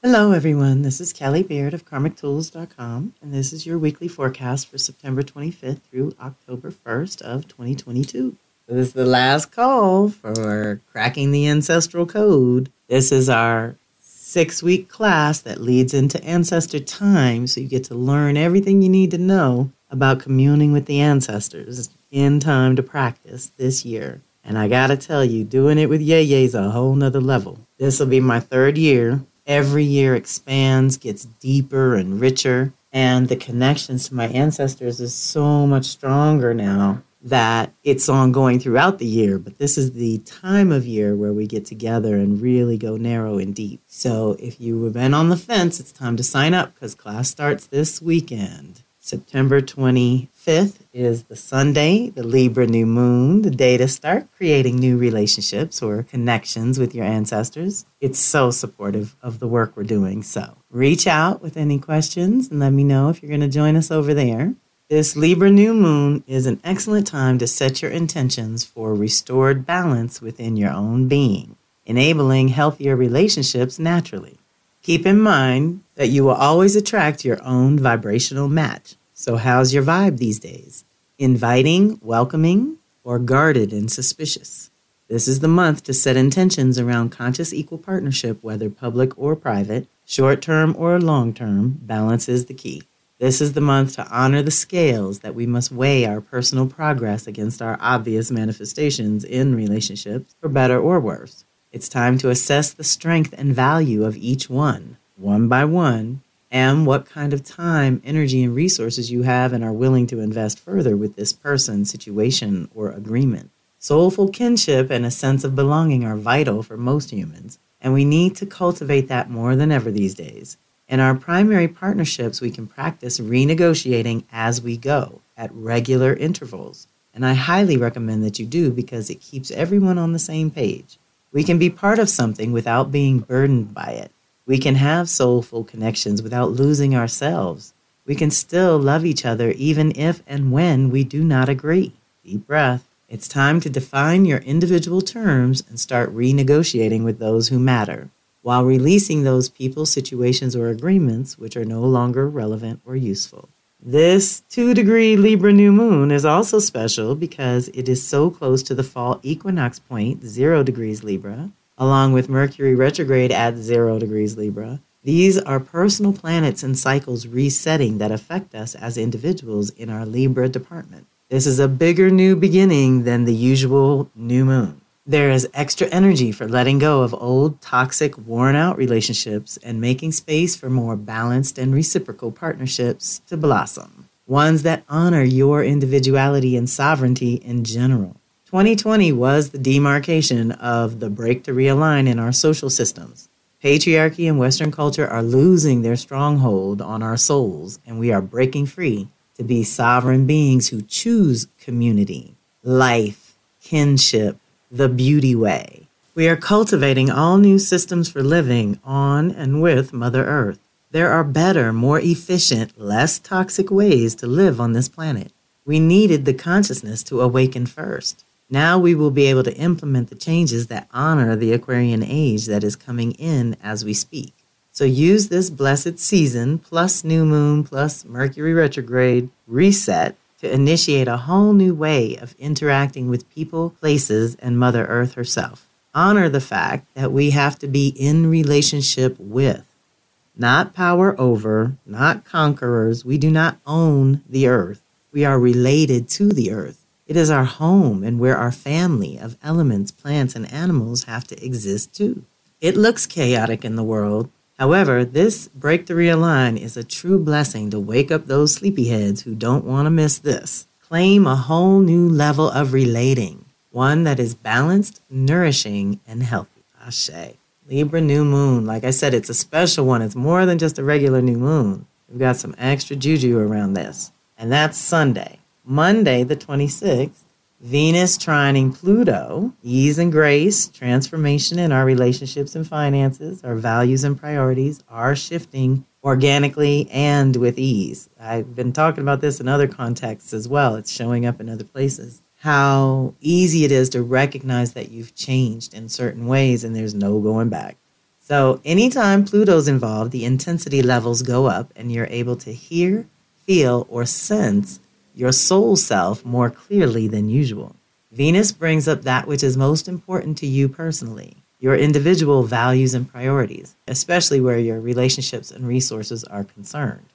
Hello, everyone. This is Kelly Beard of KarmicTools.com, and this is your weekly forecast for September 25th through October 1st of 2022. This is the last call for cracking the ancestral code. This is our six week class that leads into ancestor time, so you get to learn everything you need to know about communing with the ancestors in time to practice this year. And I gotta tell you, doing it with Yay Yay's a whole nother level. This will be my third year every year expands, gets deeper and richer, and the connections to my ancestors is so much stronger now that it's ongoing throughout the year. But this is the time of year where we get together and really go narrow and deep. So if you have been on the fence, it's time to sign up because class starts this weekend. September 25th is the Sunday, the Libra new moon, the day to start creating new relationships or connections with your ancestors. It's so supportive of the work we're doing. So reach out with any questions and let me know if you're going to join us over there. This Libra new moon is an excellent time to set your intentions for restored balance within your own being, enabling healthier relationships naturally. Keep in mind that you will always attract your own vibrational match. So, how's your vibe these days? Inviting, welcoming, or guarded and suspicious? This is the month to set intentions around conscious equal partnership, whether public or private, short term or long term. Balance is the key. This is the month to honor the scales that we must weigh our personal progress against our obvious manifestations in relationships, for better or worse. It's time to assess the strength and value of each one, one by one, and what kind of time, energy, and resources you have and are willing to invest further with this person, situation, or agreement. Soulful kinship and a sense of belonging are vital for most humans, and we need to cultivate that more than ever these days. In our primary partnerships, we can practice renegotiating as we go at regular intervals. And I highly recommend that you do because it keeps everyone on the same page. We can be part of something without being burdened by it. We can have soulful connections without losing ourselves. We can still love each other even if and when we do not agree. Deep breath. It's time to define your individual terms and start renegotiating with those who matter while releasing those people, situations, or agreements which are no longer relevant or useful. This two degree Libra new moon is also special because it is so close to the fall equinox point, zero degrees Libra, along with Mercury retrograde at zero degrees Libra. These are personal planets and cycles resetting that affect us as individuals in our Libra department. This is a bigger new beginning than the usual new moon. There is extra energy for letting go of old, toxic, worn out relationships and making space for more balanced and reciprocal partnerships to blossom. Ones that honor your individuality and sovereignty in general. 2020 was the demarcation of the break to realign in our social systems. Patriarchy and Western culture are losing their stronghold on our souls, and we are breaking free to be sovereign beings who choose community, life, kinship, the beauty way. We are cultivating all new systems for living on and with Mother Earth. There are better, more efficient, less toxic ways to live on this planet. We needed the consciousness to awaken first. Now we will be able to implement the changes that honor the Aquarian age that is coming in as we speak. So use this blessed season plus new moon plus Mercury retrograde reset to initiate a whole new way of interacting with people, places, and Mother Earth herself. Honor the fact that we have to be in relationship with, not power over, not conquerors. We do not own the earth. We are related to the earth. It is our home and where our family of elements, plants, and animals have to exist too. It looks chaotic in the world. However, this break the realign is a true blessing to wake up those sleepyheads who don't want to miss this. Claim a whole new level of relating, one that is balanced, nourishing, and healthy. Ashe. Libra new moon. Like I said, it's a special one. It's more than just a regular new moon. We've got some extra juju around this. And that's Sunday. Monday, the 26th, Venus trining Pluto, ease and grace, transformation in our relationships and finances, our values and priorities are shifting organically and with ease. I've been talking about this in other contexts as well. It's showing up in other places. How easy it is to recognize that you've changed in certain ways and there's no going back. So, anytime Pluto's involved, the intensity levels go up and you're able to hear, feel, or sense your soul self more clearly than usual. Venus brings up that which is most important to you personally, your individual values and priorities, especially where your relationships and resources are concerned.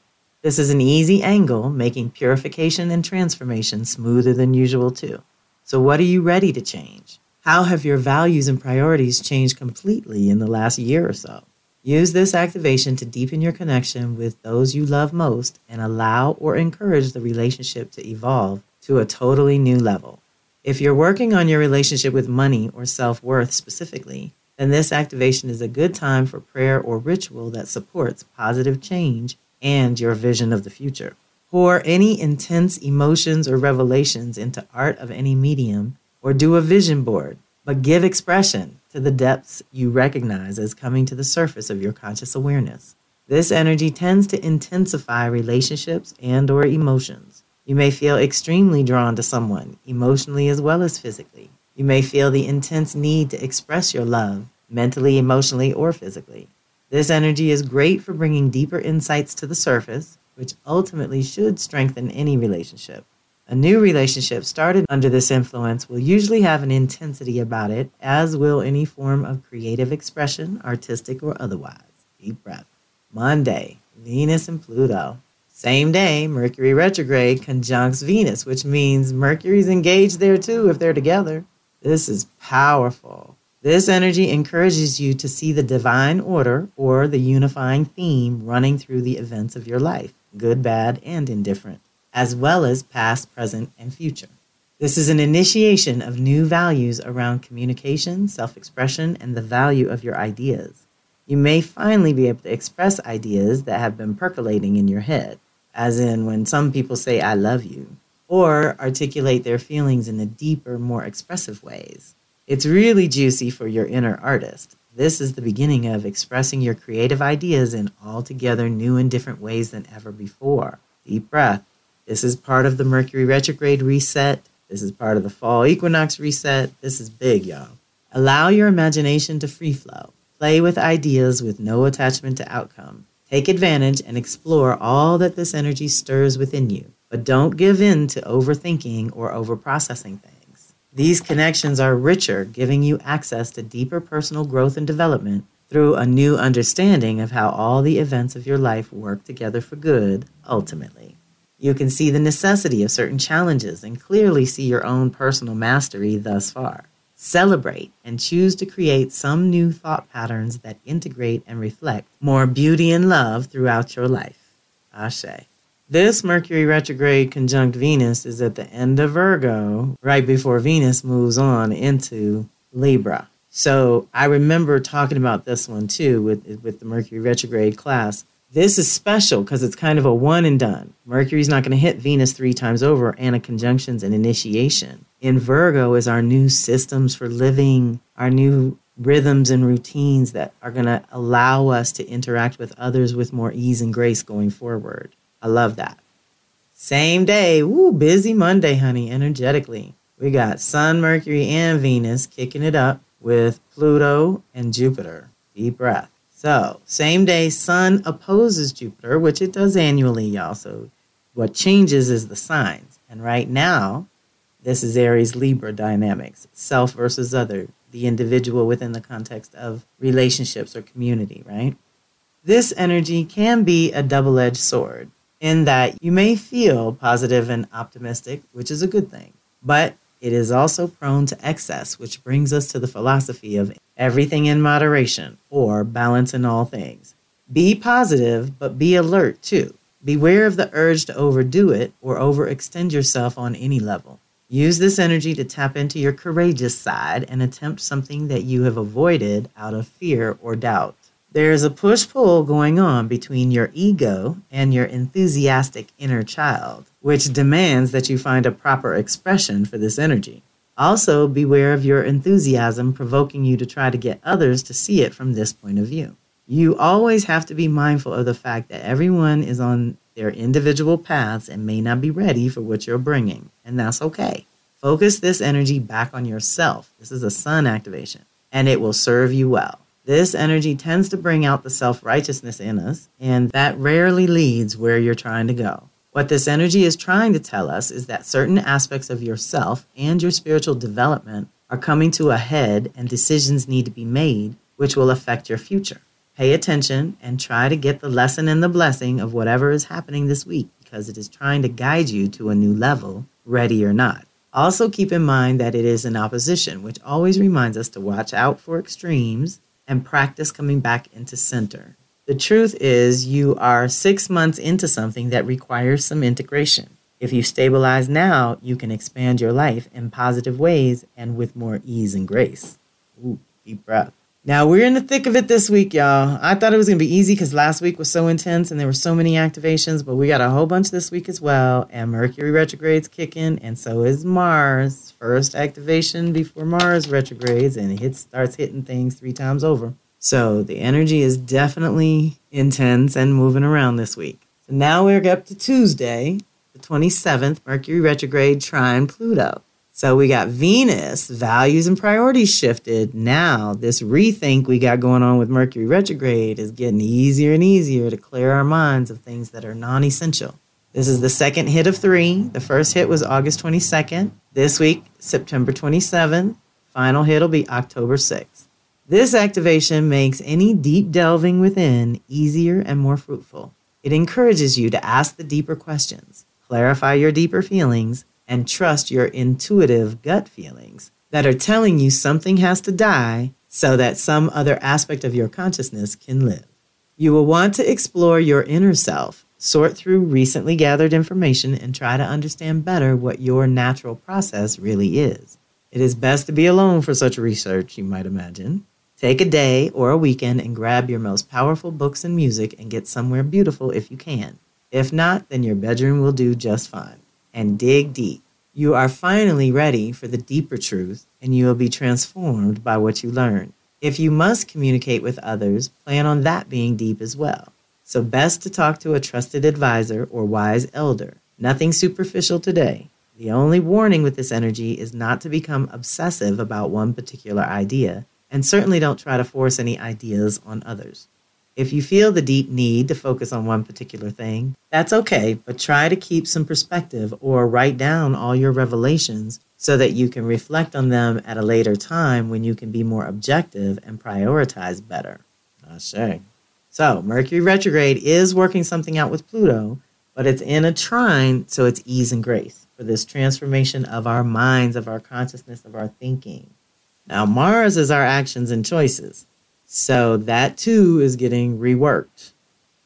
This is an easy angle, making purification and transformation smoother than usual, too. So, what are you ready to change? How have your values and priorities changed completely in the last year or so? Use this activation to deepen your connection with those you love most and allow or encourage the relationship to evolve to a totally new level. If you're working on your relationship with money or self worth specifically, then this activation is a good time for prayer or ritual that supports positive change and your vision of the future. Pour any intense emotions or revelations into art of any medium or do a vision board, but give expression to the depths you recognize as coming to the surface of your conscious awareness. This energy tends to intensify relationships and or emotions. You may feel extremely drawn to someone, emotionally as well as physically. You may feel the intense need to express your love, mentally, emotionally, or physically. This energy is great for bringing deeper insights to the surface, which ultimately should strengthen any relationship. A new relationship started under this influence will usually have an intensity about it, as will any form of creative expression, artistic or otherwise. Deep breath. Monday, Venus and Pluto. Same day, Mercury retrograde conjuncts Venus, which means Mercury's engaged there too if they're together. This is powerful. This energy encourages you to see the divine order or the unifying theme running through the events of your life, good, bad, and indifferent as well as past, present, and future. This is an initiation of new values around communication, self expression, and the value of your ideas. You may finally be able to express ideas that have been percolating in your head, as in when some people say, I love you, or articulate their feelings in the deeper, more expressive ways. It's really juicy for your inner artist. This is the beginning of expressing your creative ideas in altogether new and different ways than ever before. Deep breath. This is part of the Mercury retrograde reset. This is part of the fall equinox reset. This is big, y'all. Allow your imagination to free flow. Play with ideas with no attachment to outcome. Take advantage and explore all that this energy stirs within you, but don't give in to overthinking or overprocessing things. These connections are richer, giving you access to deeper personal growth and development through a new understanding of how all the events of your life work together for good, ultimately. You can see the necessity of certain challenges and clearly see your own personal mastery thus far. Celebrate and choose to create some new thought patterns that integrate and reflect more beauty and love throughout your life. Ashe. This Mercury retrograde conjunct Venus is at the end of Virgo, right before Venus moves on into Libra. So I remember talking about this one too with, with the Mercury retrograde class this is special because it's kind of a one and done. Mercury's not going to hit Venus three times over, and a conjunction's an initiation. In Virgo is our new systems for living, our new rhythms and routines that are going to allow us to interact with others with more ease and grace going forward. I love that. Same day, woo, busy Monday, honey, energetically. We got Sun, Mercury, and Venus kicking it up with Pluto and Jupiter. Deep breath. So, same day, Sun opposes Jupiter, which it does annually, y'all. So, what changes is the signs. And right now, this is Aries Libra dynamics self versus other, the individual within the context of relationships or community, right? This energy can be a double edged sword in that you may feel positive and optimistic, which is a good thing, but it is also prone to excess, which brings us to the philosophy of everything in moderation or balance in all things. Be positive, but be alert too. Beware of the urge to overdo it or overextend yourself on any level. Use this energy to tap into your courageous side and attempt something that you have avoided out of fear or doubt. There is a push pull going on between your ego and your enthusiastic inner child, which demands that you find a proper expression for this energy. Also, beware of your enthusiasm provoking you to try to get others to see it from this point of view. You always have to be mindful of the fact that everyone is on their individual paths and may not be ready for what you're bringing, and that's okay. Focus this energy back on yourself. This is a sun activation, and it will serve you well. This energy tends to bring out the self righteousness in us, and that rarely leads where you're trying to go. What this energy is trying to tell us is that certain aspects of yourself and your spiritual development are coming to a head and decisions need to be made which will affect your future. Pay attention and try to get the lesson and the blessing of whatever is happening this week because it is trying to guide you to a new level, ready or not. Also, keep in mind that it is in opposition, which always reminds us to watch out for extremes and practice coming back into center. The truth is, you are six months into something that requires some integration. If you stabilize now, you can expand your life in positive ways and with more ease and grace. Ooh, deep breath. Now we're in the thick of it this week, y'all. I thought it was gonna be easy because last week was so intense and there were so many activations, but we got a whole bunch this week as well. And Mercury retrogrades kicking, and so is Mars. First activation before Mars retrogrades, and it hits, starts hitting things three times over. So the energy is definitely intense and moving around this week. So now we're up to Tuesday, the 27th, Mercury retrograde trine Pluto. So we got Venus, values and priorities shifted. Now, this rethink we got going on with Mercury retrograde is getting easier and easier to clear our minds of things that are non essential. This is the second hit of three. The first hit was August 22nd. This week, September 27th. Final hit will be October 6th. This activation makes any deep delving within easier and more fruitful. It encourages you to ask the deeper questions, clarify your deeper feelings, and trust your intuitive gut feelings that are telling you something has to die so that some other aspect of your consciousness can live. You will want to explore your inner self, sort through recently gathered information, and try to understand better what your natural process really is. It is best to be alone for such research, you might imagine. Take a day or a weekend and grab your most powerful books and music and get somewhere beautiful if you can. If not, then your bedroom will do just fine. And dig deep. You are finally ready for the deeper truth and you will be transformed by what you learn. If you must communicate with others, plan on that being deep as well. So, best to talk to a trusted advisor or wise elder. Nothing superficial today. The only warning with this energy is not to become obsessive about one particular idea and certainly don't try to force any ideas on others. If you feel the deep need to focus on one particular thing, that's okay, but try to keep some perspective or write down all your revelations so that you can reflect on them at a later time when you can be more objective and prioritize better. I Ashe. So, Mercury retrograde is working something out with Pluto, but it's in a trine, so it's ease and grace for this transformation of our minds, of our consciousness, of our thinking. Now, Mars is our actions and choices. So that too is getting reworked.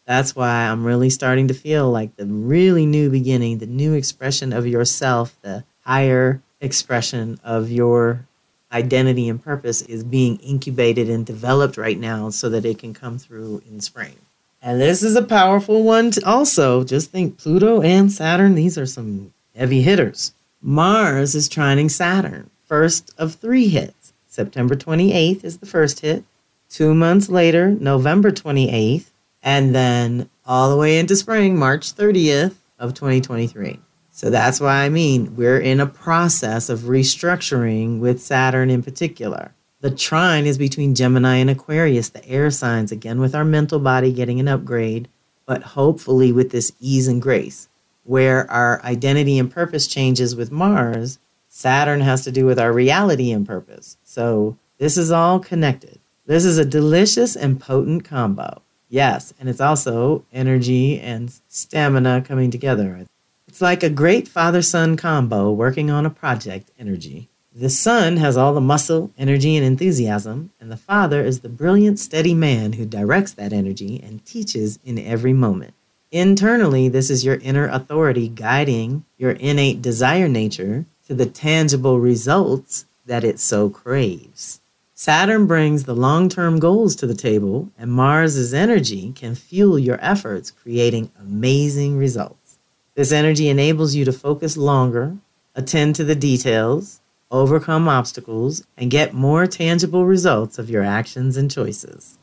That's why I'm really starting to feel like the really new beginning, the new expression of yourself, the higher expression of your identity and purpose is being incubated and developed right now so that it can come through in spring. And this is a powerful one also. Just think Pluto and Saturn, these are some heavy hitters. Mars is trining Saturn, first of three hits. September 28th is the first hit. Two months later, November 28th, and then all the way into spring, March 30th of 2023. So that's why I mean we're in a process of restructuring with Saturn in particular. The trine is between Gemini and Aquarius, the air signs, again with our mental body getting an upgrade, but hopefully with this ease and grace. Where our identity and purpose changes with Mars, Saturn has to do with our reality and purpose. So this is all connected. This is a delicious and potent combo. Yes, and it's also energy and stamina coming together. It's like a great father son combo working on a project energy. The son has all the muscle, energy, and enthusiasm, and the father is the brilliant, steady man who directs that energy and teaches in every moment. Internally, this is your inner authority guiding your innate desire nature to the tangible results that it so craves. Saturn brings the long term goals to the table, and Mars's energy can fuel your efforts, creating amazing results. This energy enables you to focus longer, attend to the details, overcome obstacles, and get more tangible results of your actions and choices.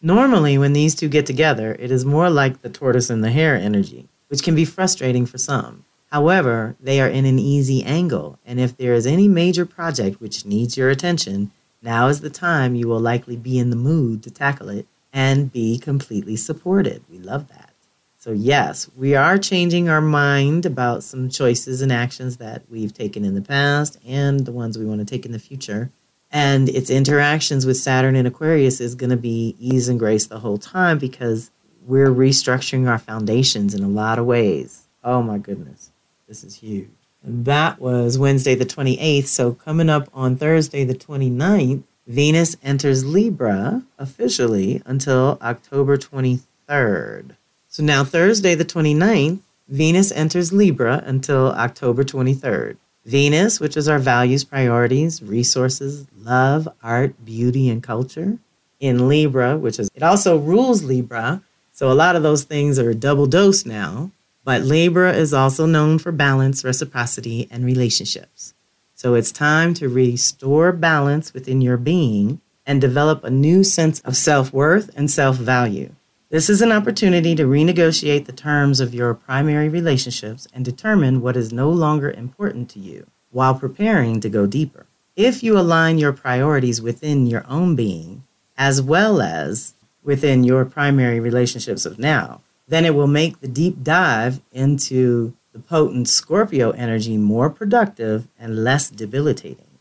Normally, when these two get together, it is more like the tortoise and the hare energy, which can be frustrating for some. However, they are in an easy angle, and if there is any major project which needs your attention, Now is the time you will likely be in the mood to tackle it and be completely supported. We love that. So, yes, we are changing our mind about some choices and actions that we've taken in the past and the ones we want to take in the future. And its interactions with Saturn and Aquarius is going to be ease and grace the whole time because we're restructuring our foundations in a lot of ways. Oh my goodness, this is huge. And that was Wednesday the 28th. So, coming up on Thursday the 29th, Venus enters Libra officially until October 23rd. So now, Thursday, the 29th, Venus enters Libra until October 23rd. Venus, which is our values, priorities, resources, love, art, beauty, and culture. In Libra, which is, it also rules Libra. So a lot of those things are double dose now. But Libra is also known for balance, reciprocity, and relationships. So it's time to restore balance within your being and develop a new sense of self worth and self value. This is an opportunity to renegotiate the terms of your primary relationships and determine what is no longer important to you while preparing to go deeper. If you align your priorities within your own being, as well as within your primary relationships of now, then it will make the deep dive into the potent Scorpio energy more productive and less debilitating.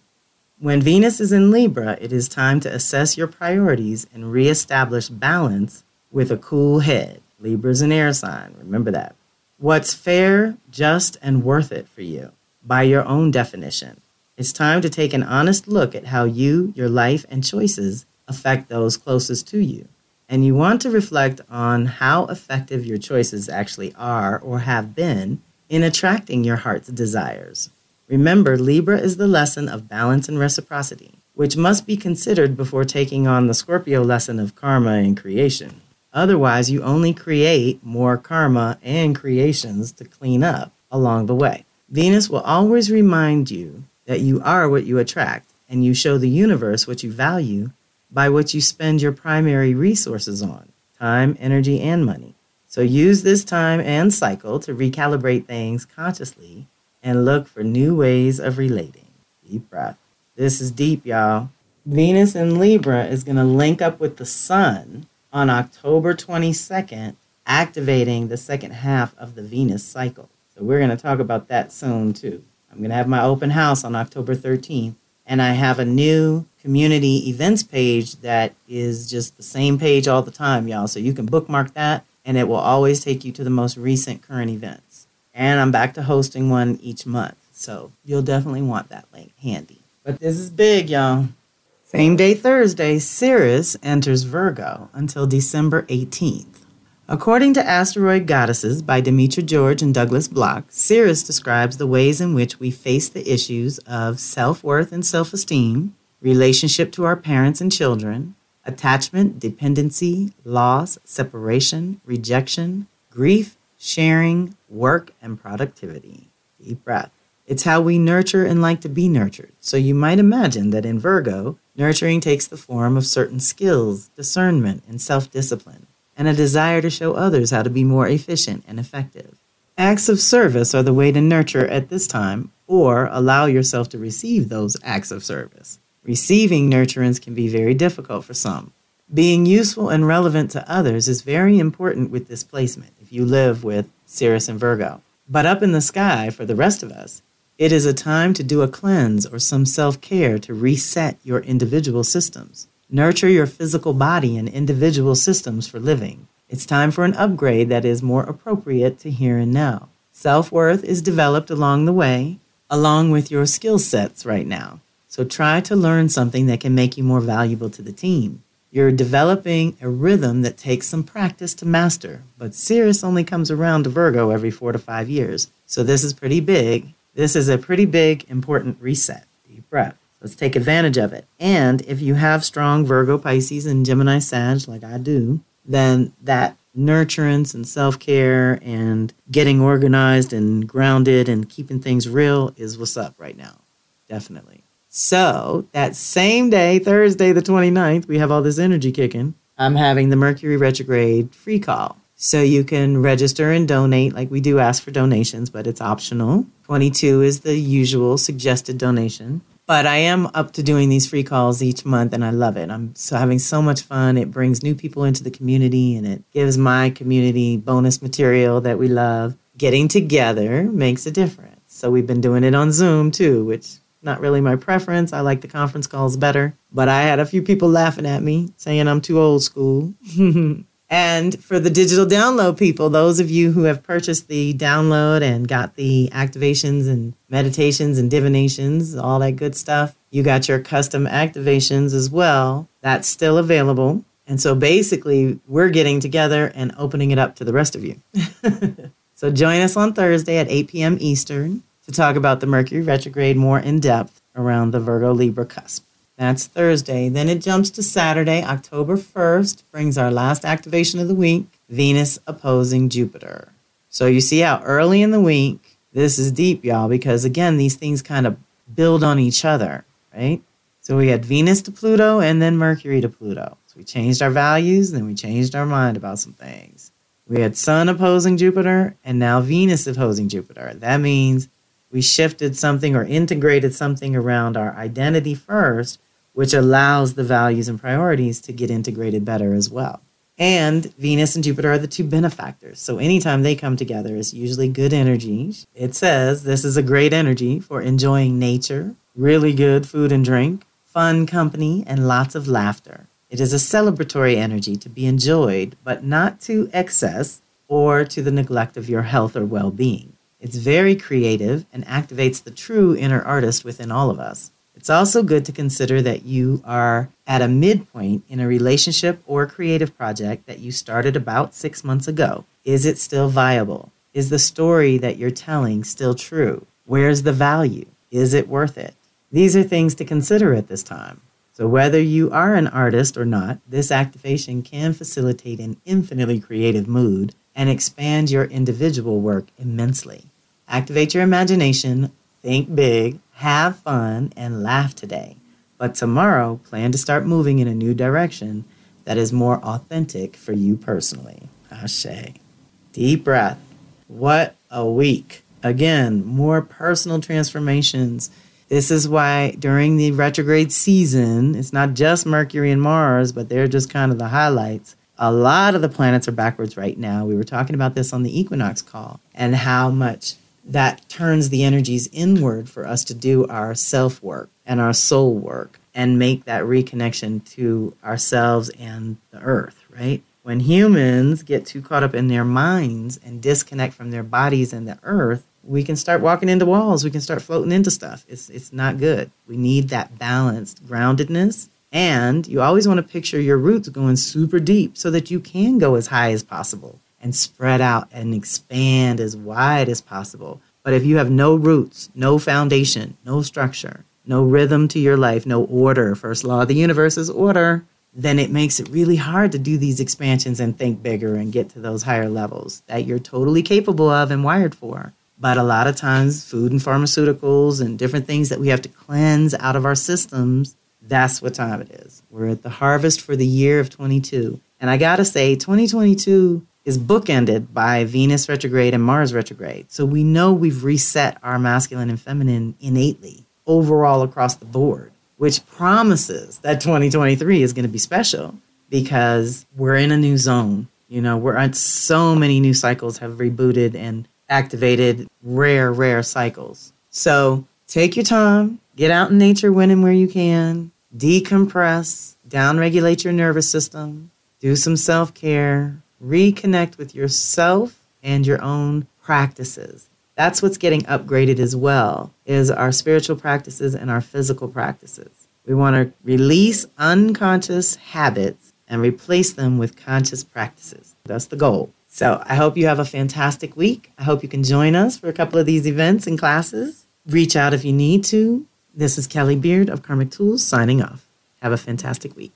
When Venus is in Libra, it is time to assess your priorities and reestablish balance with a cool head. Libra's an air sign, remember that. What's fair, just, and worth it for you by your own definition. It's time to take an honest look at how you, your life, and choices affect those closest to you. And you want to reflect on how effective your choices actually are or have been in attracting your heart's desires. Remember, Libra is the lesson of balance and reciprocity, which must be considered before taking on the Scorpio lesson of karma and creation. Otherwise, you only create more karma and creations to clean up along the way. Venus will always remind you that you are what you attract, and you show the universe what you value by what you spend your primary resources on time, energy, and money. So use this time and cycle to recalibrate things consciously and look for new ways of relating. Deep breath. This is deep, y'all. Venus in Libra is going to link up with the sun on October 22nd, activating the second half of the Venus cycle. So we're going to talk about that soon too. I'm going to have my open house on October 13th, and I have a new community events page that is just the same page all the time, y'all. So you can bookmark that, and it will always take you to the most recent current events. And I'm back to hosting one each month. So you'll definitely want that link handy. But this is big, y'all. Same day Thursday, Ceres enters Virgo until December 18th. According to Asteroid Goddesses by Demetra George and Douglas Bloch, Ceres describes the ways in which we face the issues of self worth and self esteem, relationship to our parents and children, attachment, dependency, loss, separation, rejection, grief, sharing, work, and productivity. Deep breath. It's how we nurture and like to be nurtured. So you might imagine that in Virgo, nurturing takes the form of certain skills, discernment, and self discipline, and a desire to show others how to be more efficient and effective. Acts of service are the way to nurture at this time, or allow yourself to receive those acts of service. Receiving nurturance can be very difficult for some. Being useful and relevant to others is very important with this placement if you live with Ceres and Virgo. But up in the sky, for the rest of us, it is a time to do a cleanse or some self care to reset your individual systems. Nurture your physical body and individual systems for living. It's time for an upgrade that is more appropriate to here and now. Self worth is developed along the way, along with your skill sets right now. So try to learn something that can make you more valuable to the team. You're developing a rhythm that takes some practice to master, but Ceres only comes around to Virgo every four to five years. So this is pretty big this is a pretty big, important reset. Deep breath. Let's take advantage of it. And if you have strong Virgo, Pisces, and Gemini Sag, like I do, then that nurturance and self care and getting organized and grounded and keeping things real is what's up right now. Definitely. So, that same day, Thursday, the 29th, we have all this energy kicking. I'm having the Mercury retrograde free call. So you can register and donate, like we do ask for donations, but it's optional. 22 is the usual suggested donation. But I am up to doing these free calls each month and I love it. I'm so having so much fun. It brings new people into the community and it gives my community bonus material that we love. Getting together makes a difference. So we've been doing it on Zoom too, which not really my preference. I like the conference calls better. But I had a few people laughing at me saying I'm too old school. And for the digital download people, those of you who have purchased the download and got the activations and meditations and divinations, all that good stuff, you got your custom activations as well. That's still available. And so basically, we're getting together and opening it up to the rest of you. so join us on Thursday at 8 p.m. Eastern to talk about the Mercury retrograde more in depth around the Virgo Libra cusp. That's Thursday. Then it jumps to Saturday, October 1st, brings our last activation of the week Venus opposing Jupiter. So you see how early in the week, this is deep, y'all, because again, these things kind of build on each other, right? So we had Venus to Pluto and then Mercury to Pluto. So we changed our values, then we changed our mind about some things. We had Sun opposing Jupiter and now Venus opposing Jupiter. That means we shifted something or integrated something around our identity first which allows the values and priorities to get integrated better as well. And Venus and Jupiter are the two benefactors. So anytime they come together, it's usually good energy. It says this is a great energy for enjoying nature, really good food and drink, fun company, and lots of laughter. It is a celebratory energy to be enjoyed, but not to excess or to the neglect of your health or well being. It's very creative and activates the true inner artist within all of us. It's also good to consider that you are at a midpoint in a relationship or creative project that you started about six months ago. Is it still viable? Is the story that you're telling still true? Where's the value? Is it worth it? These are things to consider at this time. So, whether you are an artist or not, this activation can facilitate an infinitely creative mood and expand your individual work immensely. Activate your imagination, think big, have fun, and laugh today. But tomorrow, plan to start moving in a new direction that is more authentic for you personally. Ashe. Deep breath. What a week. Again, more personal transformations. This is why during the retrograde season, it's not just Mercury and Mars, but they're just kind of the highlights. A lot of the planets are backwards right now. We were talking about this on the equinox call and how much that turns the energies inward for us to do our self work and our soul work and make that reconnection to ourselves and the earth, right? When humans get too caught up in their minds and disconnect from their bodies and the earth, we can start walking into walls. We can start floating into stuff. It's, it's not good. We need that balanced groundedness. And you always want to picture your roots going super deep so that you can go as high as possible and spread out and expand as wide as possible. But if you have no roots, no foundation, no structure, no rhythm to your life, no order, first law of the universe is order, then it makes it really hard to do these expansions and think bigger and get to those higher levels that you're totally capable of and wired for. But a lot of times, food and pharmaceuticals and different things that we have to cleanse out of our systems, that's what time it is. We're at the harvest for the year of 22. And I gotta say, 2022 is bookended by Venus retrograde and Mars retrograde. So we know we've reset our masculine and feminine innately overall across the board, which promises that 2023 is going to be special because we're in a new zone. You know, we're at so many new cycles have rebooted and activated rare, rare cycles. So take your time, get out in nature when and where you can, decompress, downregulate your nervous system, do some self care, reconnect with yourself and your own practices. That's what's getting upgraded as well is our spiritual practices and our physical practices. We want to release unconscious habits and replace them with conscious practices. That's the goal. So I hope you have a fantastic week. I hope you can join us for a couple of these events and classes. Reach out if you need to. This is Kelly Beard of Karmic Tools signing off. Have a fantastic week.